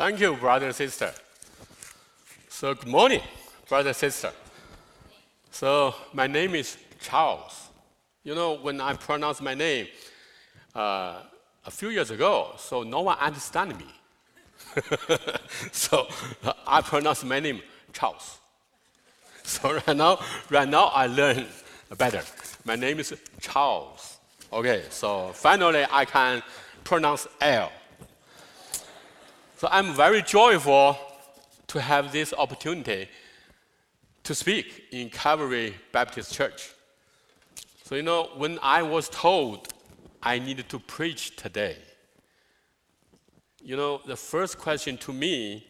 Thank you, brother and sister. So, good morning, brother and sister. So, my name is Charles. You know, when I pronounce my name uh, a few years ago, so no one understand me. so, I pronounce my name Charles. So right now, right now I learn better. My name is Charles. Okay, so finally I can pronounce L. So I'm very joyful to have this opportunity to speak in Calvary Baptist Church. So, you know, when I was told I needed to preach today, you know, the first question to me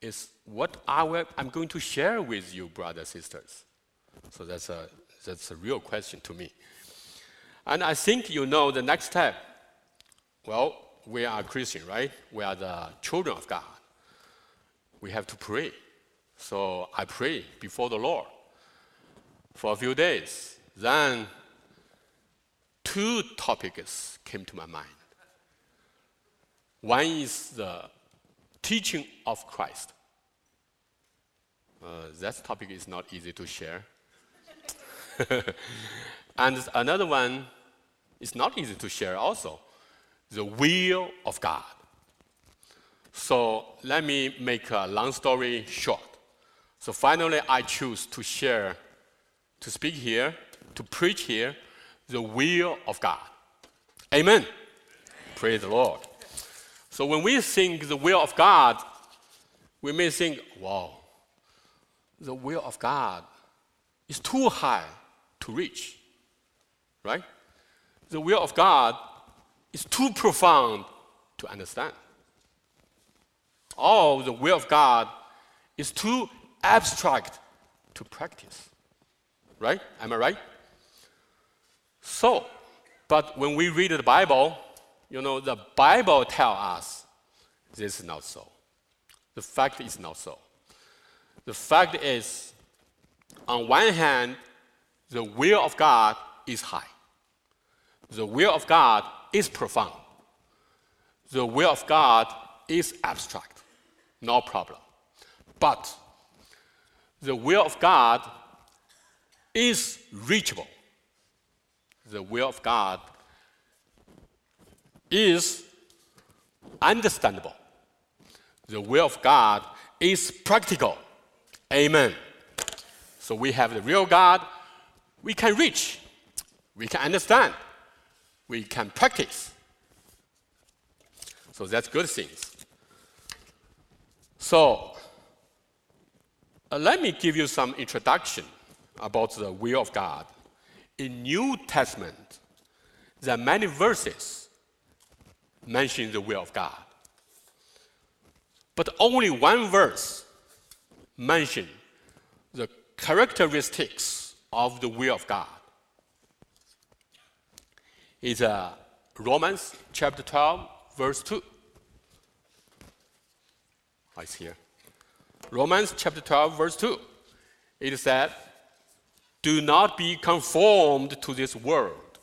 is what I will, I'm going to share with you, brothers sisters. So that's a, that's a real question to me. And I think you know the next step. Well, we are Christian, right? We are the children of God. We have to pray. So I pray before the Lord for a few days. Then two topics came to my mind. One is the teaching of Christ. Uh, that topic is not easy to share. and another one is not easy to share also the will of God. So let me make a long story short. So finally, I choose to share, to speak here, to preach here, the will of God. Amen. Praise the Lord. So when we think the will of God, we may think, wow, the will of God is too high to reach, right? The will of God is too profound to understand. Or the will of God is too abstract to practice. Right? Am I right? So, but when we read the Bible, you know, the Bible tells us this is not so. The fact is not so. The fact is, on one hand, the will of God is high. The will of God is profound. The will of God is abstract, no problem. But the will of God is reachable. The will of God is understandable. The will of God is practical. Amen. So we have the real God, we can reach, we can understand, we can practice. So that's good things. So uh, let me give you some introduction about the will of God. In New Testament, there are many verses mention the will of God. But only one verse mention the characteristics of the will of God is uh, Romans chapter 12, verse 2. Oh, it's here. Romans chapter 12, verse 2. It said, Do not be conformed to this world,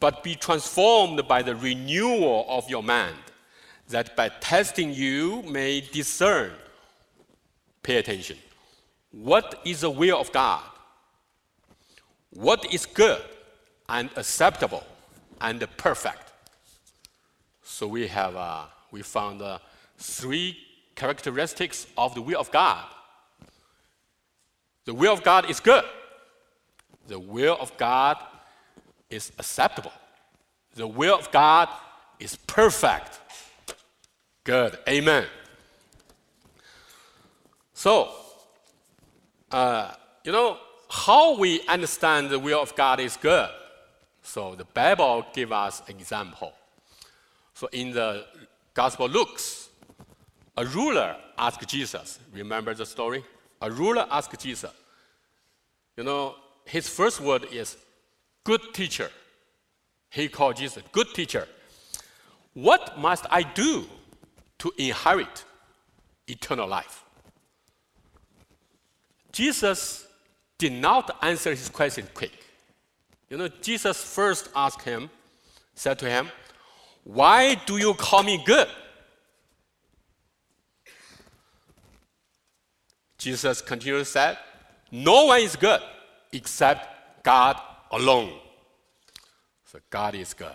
but be transformed by the renewal of your mind, that by testing you may discern. Pay attention. What is the will of God? What is good and acceptable and perfect. So we have uh, we found uh, three characteristics of the will of God. The will of God is good. The will of God is acceptable. The will of God is perfect. Good. Amen. So, uh, you know, how we understand the will of God is good so the Bible give us an example. So in the Gospel Luke's, a ruler asked Jesus. Remember the story? A ruler asked Jesus. You know, his first word is good teacher. He called Jesus good teacher. What must I do to inherit eternal life? Jesus did not answer his question quick. You know, Jesus first asked him, said to him, Why do you call me good? Jesus continued said, No one is good except God alone. So God is good.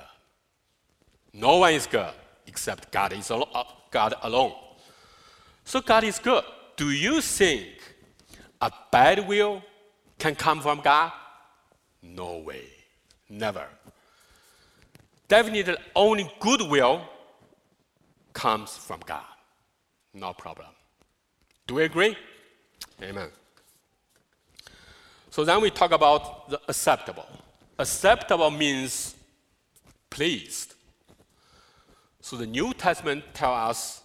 No one is good except God is al- uh, God alone. So God is good. Do you think a bad will can come from God? No way. Never. Definitely only goodwill comes from God. No problem. Do we agree? Amen. So then we talk about the acceptable. Acceptable means pleased. So the New Testament tells us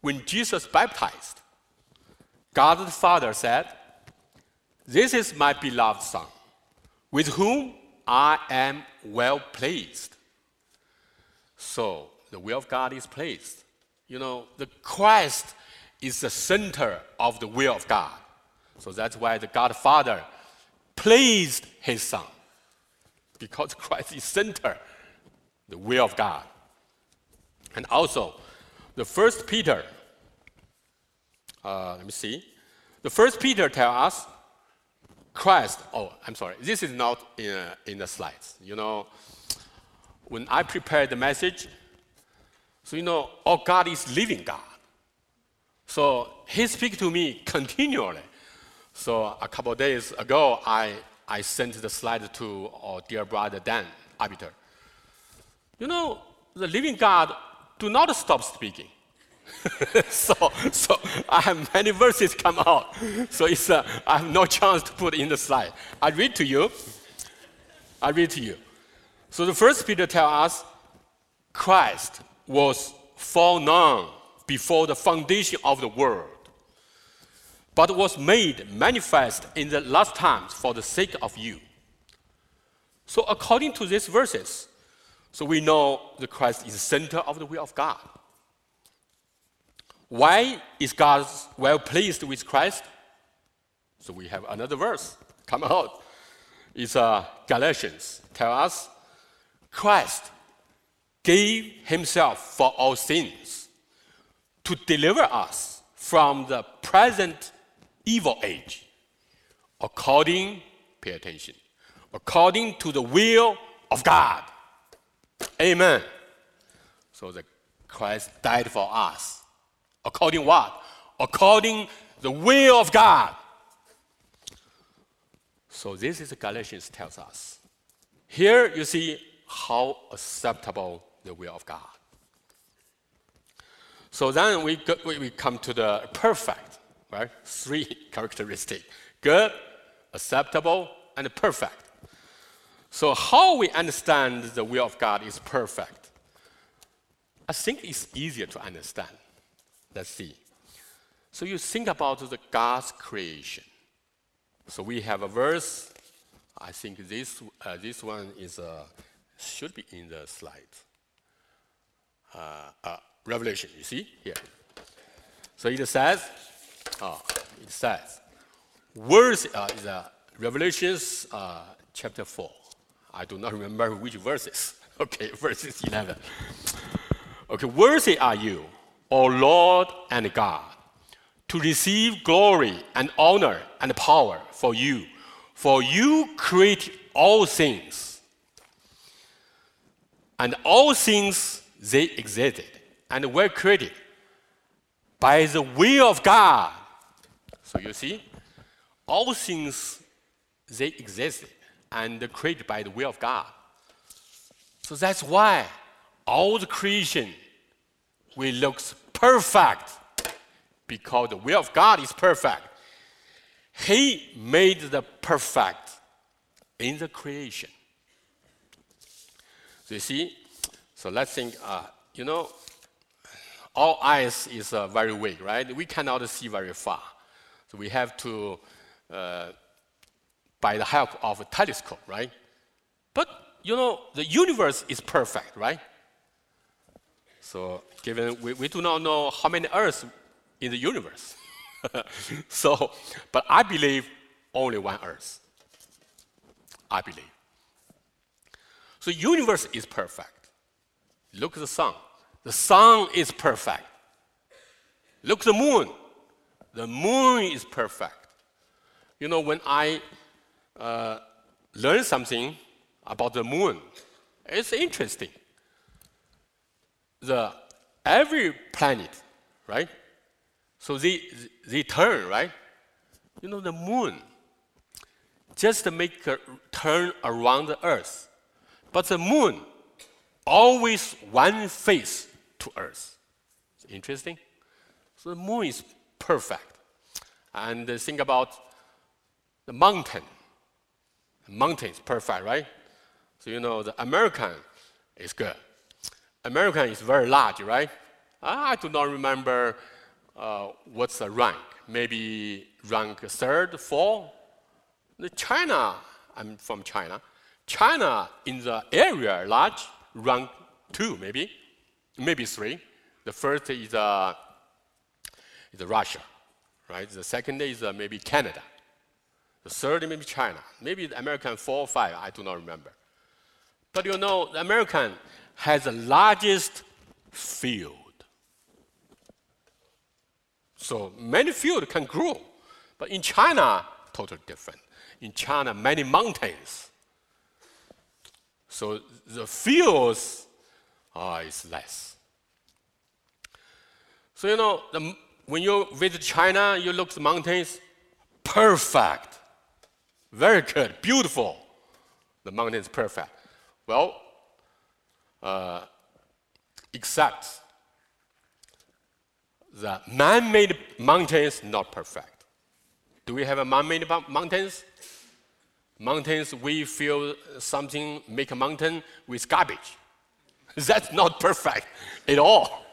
when Jesus baptized, God the Father said, This is my beloved Son, with whom I am well pleased. So the will of God is pleased. You know, the Christ is the center of the will of God. So that's why the God Father pleased his Son. Because Christ is center, the will of God. And also, the first Peter, uh, let me see. The first Peter tells us Christ, oh, I'm sorry, this is not in, uh, in the slides. You know, when I prepared the message, so you know, oh, God is living God. So he speaks to me continually. So a couple days ago, I, I sent the slide to our dear brother Dan Arbiter. You know, the living God do not stop speaking. so, so I have many verses come out. So it's, uh, I have no chance to put in the slide. I read to you. I read to you. So the first Peter tells us Christ was foreknown before the foundation of the world, but was made manifest in the last times for the sake of you. So according to these verses, so we know the Christ is the center of the will of God. Why is God well pleased with Christ? So we have another verse come out. It's uh, Galatians. Tell us Christ gave himself for our sins to deliver us from the present evil age, according, pay attention, according to the will of God. Amen. So the Christ died for us. According what? According the will of God. So this is Galatians tells us. Here you see how acceptable the will of God. So then we, go, we come to the perfect, right? Three characteristics good, acceptable, and perfect. So, how we understand the will of God is perfect? I think it's easier to understand. Let's see. So, you think about the God's creation. So, we have a verse. I think this, uh, this one is, uh, should be in the slide. Uh, uh, Revelation, you see here. So it says, uh, it says, words uh, is uh, Revelations uh, chapter 4. I do not remember which verses. Okay, verses 11. Okay, worthy are you, O Lord and God, to receive glory and honor and power for you, for you create all things. And all things they existed and were created by the will of God. So you see, all things they existed and created by the will of God. So that's why all the creation we looks perfect because the will of God is perfect. He made the perfect in the creation. So you see, so let's think, uh, you know, our eyes is uh, very weak, right? We cannot see very far. So we have to, uh, by the help of a telescope, right? But, you know, the universe is perfect, right? So given we, we do not know how many Earths in the universe. so, but I believe only one Earth. I believe. So universe is perfect. Look at the sun. The sun is perfect. Look at the moon. the moon is perfect. You know, when I uh, learn something about the moon, it's interesting. The every planet, right? So they, they turn, right? You know, the moon just make a turn around the earth. But the moon always one face to earth. It's interesting. So the moon is perfect. And think about the mountain. The mountain is perfect, right? So you know the American is good. American is very large, right? I do not remember uh, what's the rank. Maybe rank third, fourth. China, I'm from China. China in the area large, rank two maybe, maybe three. The first is, uh, is Russia, right? The second is uh, maybe Canada. The third maybe China. Maybe American four or five, I do not remember. But you know, the American has the largest field. So many fields can grow. But in China, totally different. In China, many mountains. So the fields uh, is less. So you know, the, when you visit China, you look at the mountains, perfect, very good, beautiful. The mountain is perfect. Well, uh, except the man-made mountains not perfect. Do we have a man-made mountains? Mountains, we feel something make a mountain with garbage. That's not perfect at all.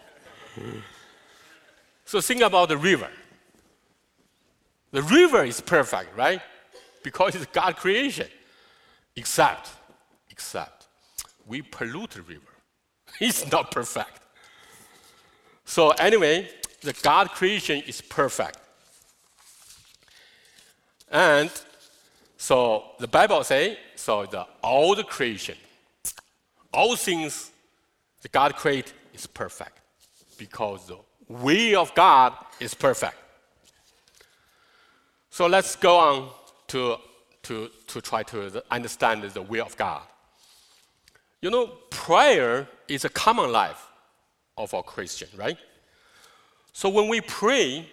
so think about the river. The river is perfect, right? Because it's God creation. Except, except, we pollute the river. It's not perfect. So anyway, the God creation is perfect. And so the Bible say, so the all the creation, all things the God create is perfect because the way of God is perfect. So let's go on to, to, to try to understand the will of God. You know, prayer is a common life of a Christian, right? So when we pray,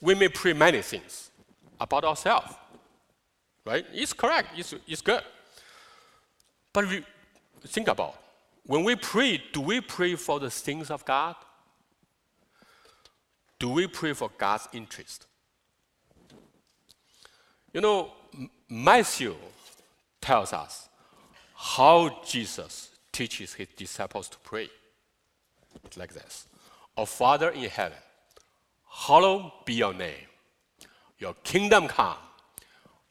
we may pray many things about ourselves, right? It's correct, it's, it's good. But we think about when we pray, do we pray for the things of God? Do we pray for God's interest? You know, Matthew tells us how Jesus teaches his disciples to pray. It's like this Our Father in heaven, hallowed be your name. Your kingdom come.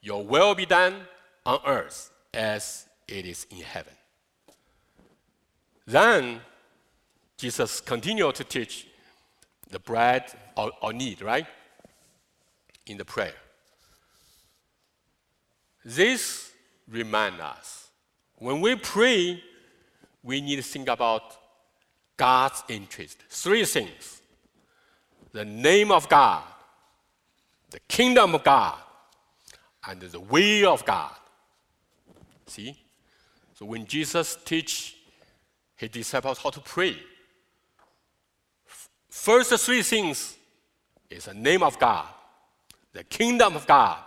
Your will be done on earth as it is in heaven. Then Jesus continued to teach the bread or, or need, right? In the prayer. This reminds us when we pray, we need to think about God's interest. Three things the name of God, the kingdom of God, and the will of God. See? So when Jesus teach his disciples how to pray, first three things is the name of God, the kingdom of God,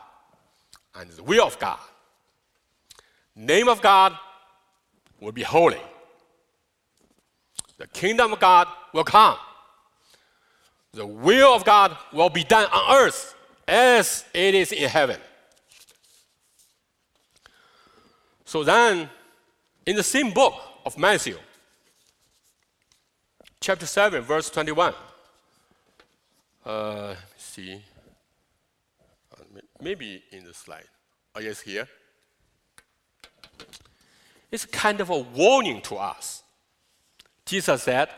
and the will of God. Name of God will be holy. The kingdom of God will come. The will of God will be done on earth as it is in heaven. So then, in the same book of Matthew, chapter 7, verse 21, uh, see, uh, maybe in the slide. Oh, yes, here. It's kind of a warning to us. Jesus said,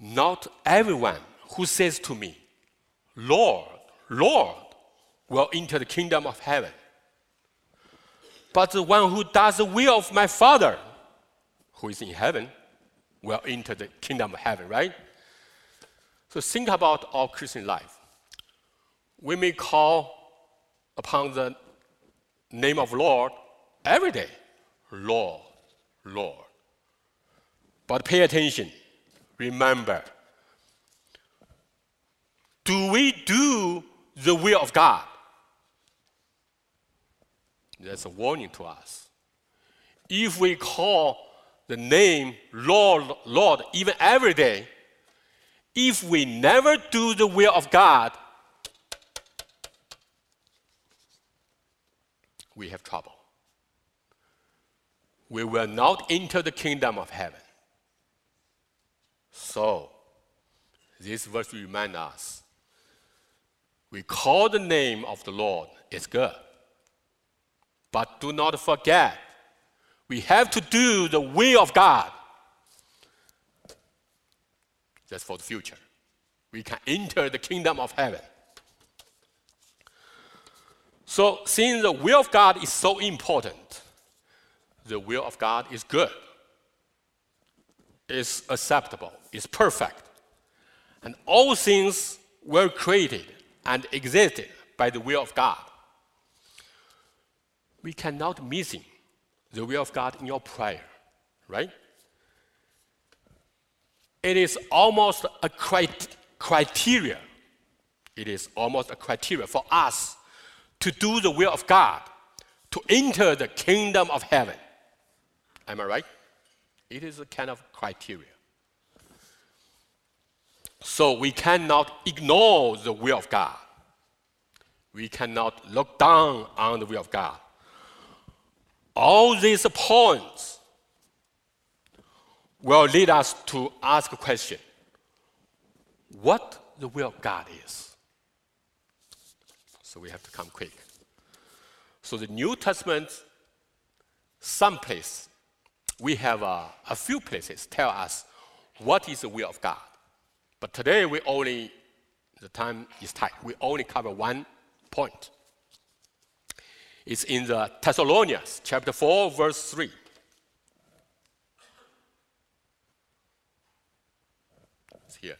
Not everyone who says to me, Lord, Lord, will enter the kingdom of heaven, but the one who does the will of my Father, who is in heaven, will enter the kingdom of heaven, right? So think about our Christian life. we may call upon the name of Lord every day. Lord, Lord. But pay attention. Remember. Do we do the will of God? That's a warning to us. If we call the name Lord, Lord, even every day, if we never do the will of God, we have trouble. We will not enter the kingdom of heaven. So, this verse reminds us we call the name of the Lord, it's good. But do not forget, we have to do the will of God. That's for the future. We can enter the kingdom of heaven. So, since the will of God is so important, the will of God is good, is acceptable, is perfect, and all things were created and existed by the will of God. We cannot missing the will of God in your prayer, right? It is almost a criteria. It is almost a criteria for us to do the will of God, to enter the kingdom of heaven. Am I right? It is a kind of criteria. So we cannot ignore the will of God. We cannot look down on the will of God. All these points will lead us to ask a question what the will of God is. So we have to come quick. So the New Testament, some place, we have a, a few places tell us what is the will of God. But today we only, the time is tight, we only cover one point. It's in the Thessalonians, chapter 4, verse 3. It's here.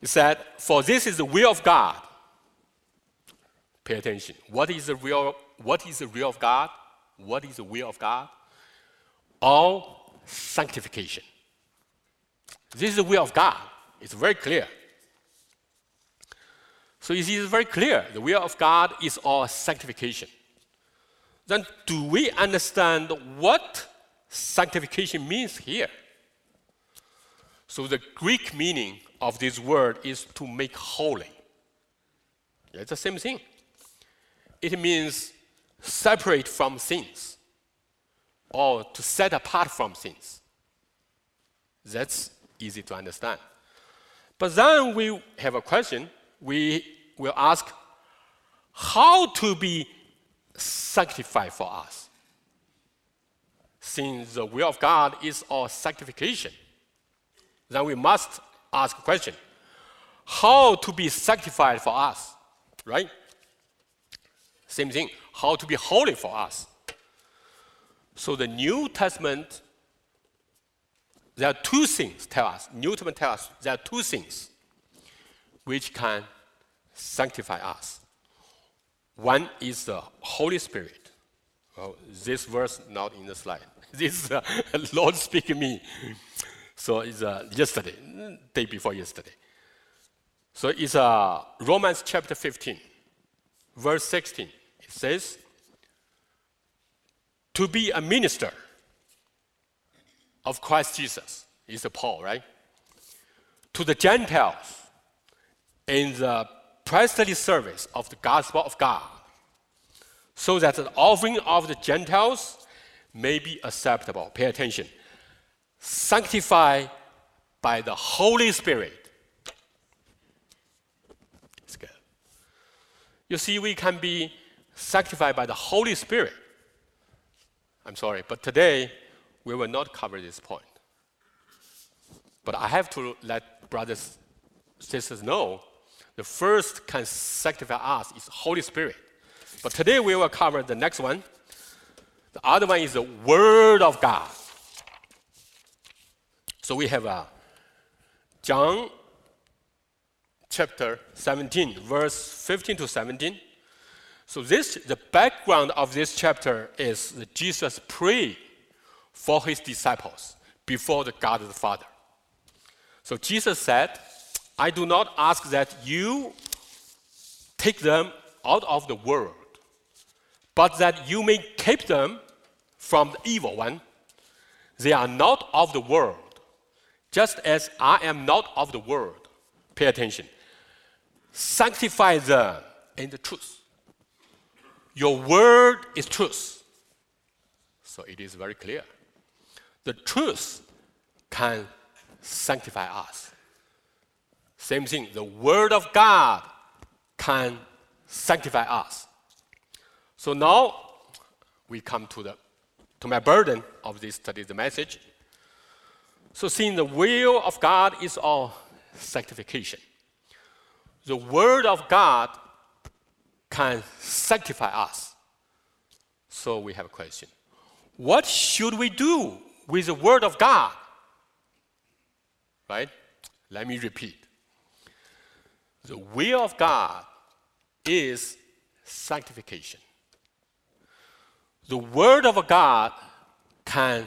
It said, For this is the will of God. Pay attention. What is the will, what is the will of God? What is the will of God? All sanctification. This is the will of God. It's very clear. So see, it's very clear. The will of God is our sanctification. Then, do we understand what sanctification means here? So, the Greek meaning of this word is to make holy. It's the same thing. It means separate from sins or to set apart from sins. That's easy to understand. But then we have a question. We will ask how to be sanctified for us. Since the will of God is our sanctification, then we must ask a question how to be sanctified for us, right? Same thing, how to be holy for us. So the New Testament, there are two things tell us. New Testament tells us there are two things which can sanctify us. One is the Holy Spirit. Well, this verse not in the slide. This is uh, Lord speaking me. So it's uh, yesterday, day before yesterday. So it's uh, Romans chapter 15, verse 16. It says, to be a minister of Christ Jesus is Paul, right? To the Gentiles in the priestly service of the gospel of God, so that the offering of the Gentiles may be acceptable. Pay attention. Sanctified by the Holy Spirit. It's good. You see, we can be sanctified by the Holy Spirit. I'm sorry, but today we will not cover this point. But I have to let brothers, sisters know the first can sanctify us is Holy Spirit. But today we will cover the next one. The other one is the Word of God. So we have uh, John chapter 17, verse 15 to 17. So this, the background of this chapter is that Jesus prayed for his disciples before the God the Father. So Jesus said, I do not ask that you take them out of the world, but that you may keep them from the evil one. They are not of the world, just as I am not of the world. Pay attention. Sanctify them in the truth. Your word is truth. So it is very clear. The truth can sanctify us. Same thing, the Word of God can sanctify us. So now we come to, the, to my burden of this study, the message. So, seeing the will of God is all sanctification. The Word of God can sanctify us. So, we have a question What should we do with the Word of God? Right? Let me repeat. The will of God is sanctification. The Word of God can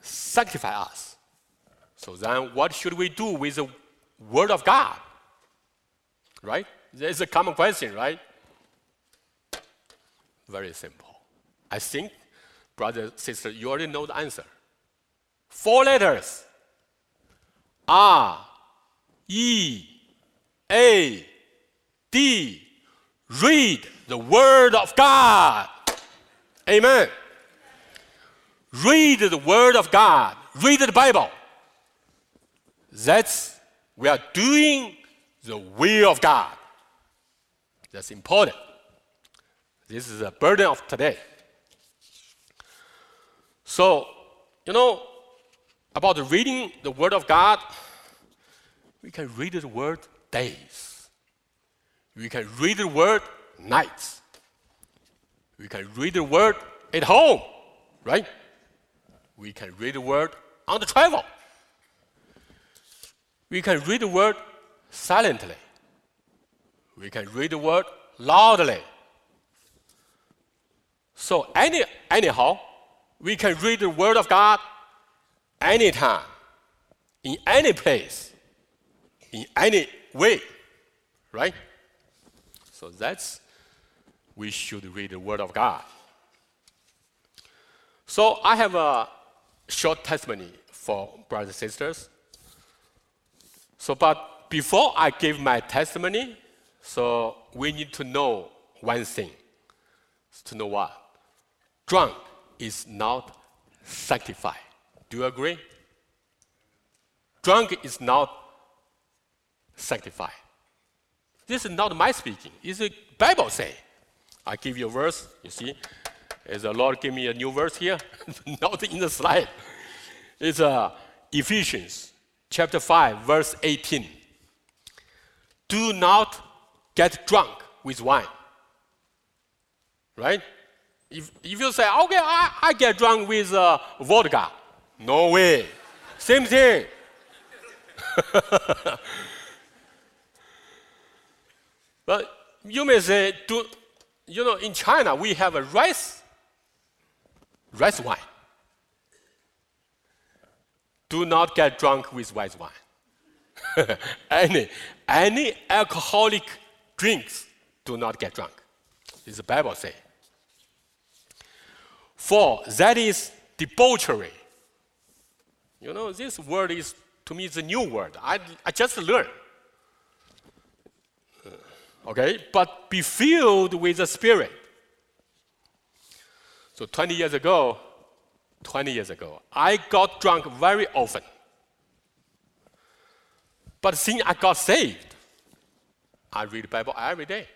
sanctify us. So then, what should we do with the Word of God? Right? There's a common question, right? Very simple. I think, brother, sister, you already know the answer. Four letters R, E, A, D. Read the Word of God. Amen. Read the Word of God. Read the Bible. That's, we are doing the will of God. That's important. This is a burden of today. So, you know, about reading the Word of God, we can read the Word days. We can read the Word nights. We can read the Word at home, right? We can read the Word on the travel. We can read the Word silently. We can read the Word loudly. So, any, anyhow, we can read the Word of God anytime, in any place, in any way, right? So that's, we should read the Word of God. So I have a short testimony for brothers and sisters. So, but before I give my testimony, so we need to know one thing. To know what? Drunk is not sanctified. Do you agree? Drunk is not sanctified. This is not my speaking. It's the Bible say. I give you a verse. You see, as the Lord give me a new verse here, not in the slide. It's uh, Ephesians chapter 5, verse 18. Do not get drunk with wine. Right? If, if you say, okay, I, I get drunk with uh, vodka, no way. Same thing. but you may say, do, you know, in China, we have a rice, rice wine. Do not get drunk with white wine. any, any alcoholic drinks do not get drunk. Is the Bible say. For that is debauchery. You know, this word is, to me, it's a new word. I, I just learned. Uh, okay? But be filled with the Spirit. So 20 years ago, 20 years ago, I got drunk very often. But since I got saved, I read the Bible every day.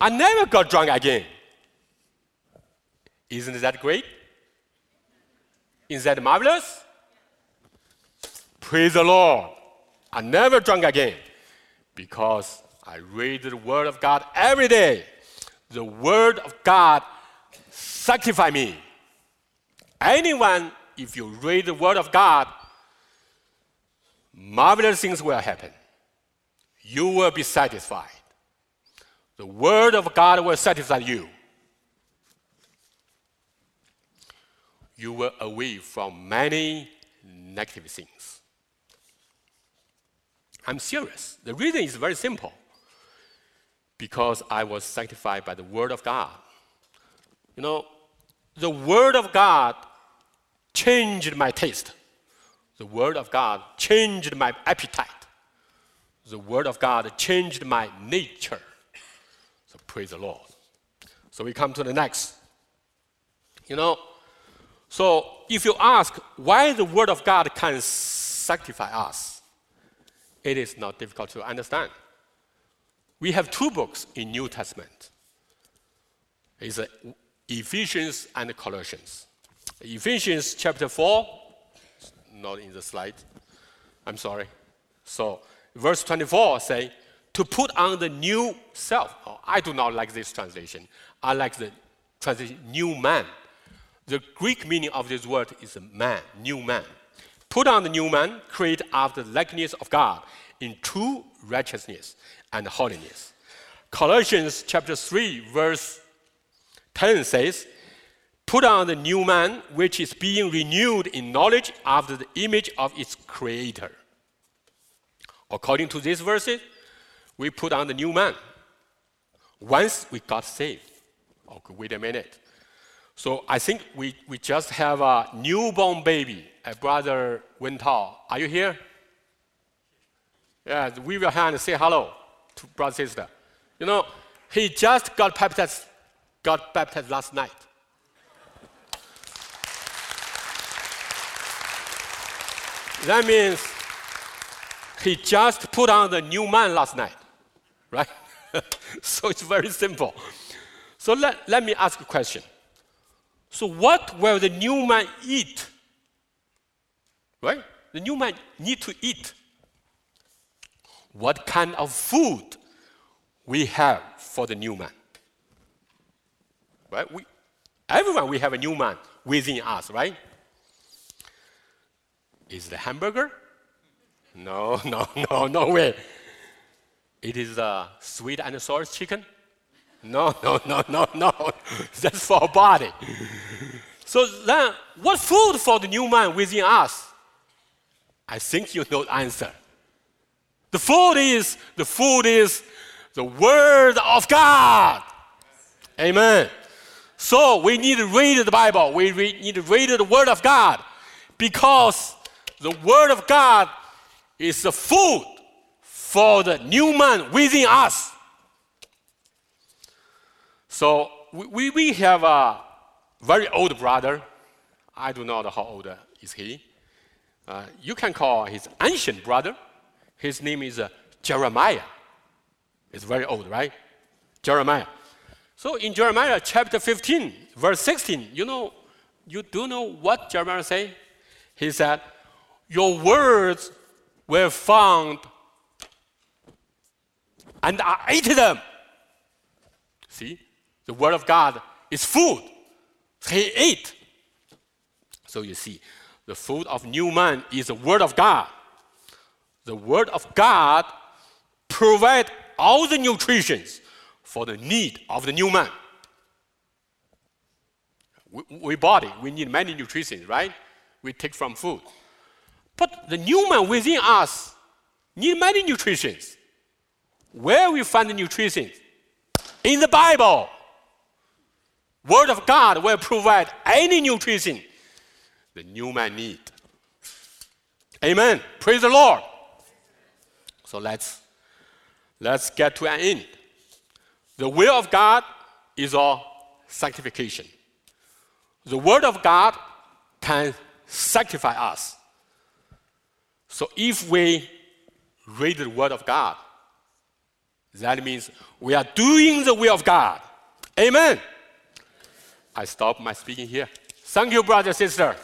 I never got drunk again. Isn't that great? Isn't that marvelous? Praise the Lord. I never drunk again because I read the Word of God every day. The Word of God sanctify me. Anyone, if you read the Word of God, marvelous things will happen. you will be satisfied. The Word of God will satisfy you. You were away from many negative things. I'm serious. The reason is very simple. Because I was sanctified by the Word of God. You know, the Word of God changed my taste. The Word of God changed my appetite. The Word of God changed my nature. So praise the Lord. So we come to the next. You know, so if you ask why the Word of God can sanctify us, it is not difficult to understand. We have two books in New Testament. It's uh, Ephesians and Colossians. Ephesians chapter 4, not in the slide. I'm sorry. So, verse 24 say, to put on the new self. Oh, I do not like this translation. I like the translation, new man. The Greek meaning of this word is man, new man. Put on the new man, created after the likeness of God in true righteousness and holiness. Colossians chapter 3, verse 10 says, Put on the new man, which is being renewed in knowledge after the image of its creator. According to these verses, we put on the new man once we got saved. Okay, wait a minute. So I think we, we just have a newborn baby, a brother Wentao. Are you here? Yeah, we will hand say hello to brother sister. You know, he just got baptized, got baptized last night. That means he just put on the new man last night, right? so it's very simple. So let, let me ask a question. So what will the new man eat? Right? The new man need to eat. What kind of food we have for the new man? Right? We, everyone we have a new man within us, right? Is the hamburger? No, no, no, no way. It is a sweet and sour chicken? No, no, no, no, no. That's for our body. So then, what food for the new man within us? I think you know the answer. The food is the food is the word of God. Amen. So we need to read the Bible. We need to read the word of God because the word of God is the food for the new man within us. So we, we have a very old brother. I do not know how old is he. Uh, you can call his ancient brother. His name is uh, Jeremiah. It's very old, right? Jeremiah. So in Jeremiah chapter 15, verse 16, you know, you do know what Jeremiah say? He said, Your words were found and I ate them. See? The word of God is food. He ate. So you see, the food of new man is the word of God. The word of God provide all the nutritions for the need of the new man. We, we body, we need many nutritions, right? We take from food. But the new man within us need many nutritions. Where we find the nutrition? In the Bible. Word of God will provide any nutrition the new man need. Amen. Praise the Lord. So let's let's get to an end. The will of God is our sanctification. The word of God can sanctify us. So if we read the word of God, that means we are doing the will of God. Amen. I stop my speaking here. Thank you, brother, sister.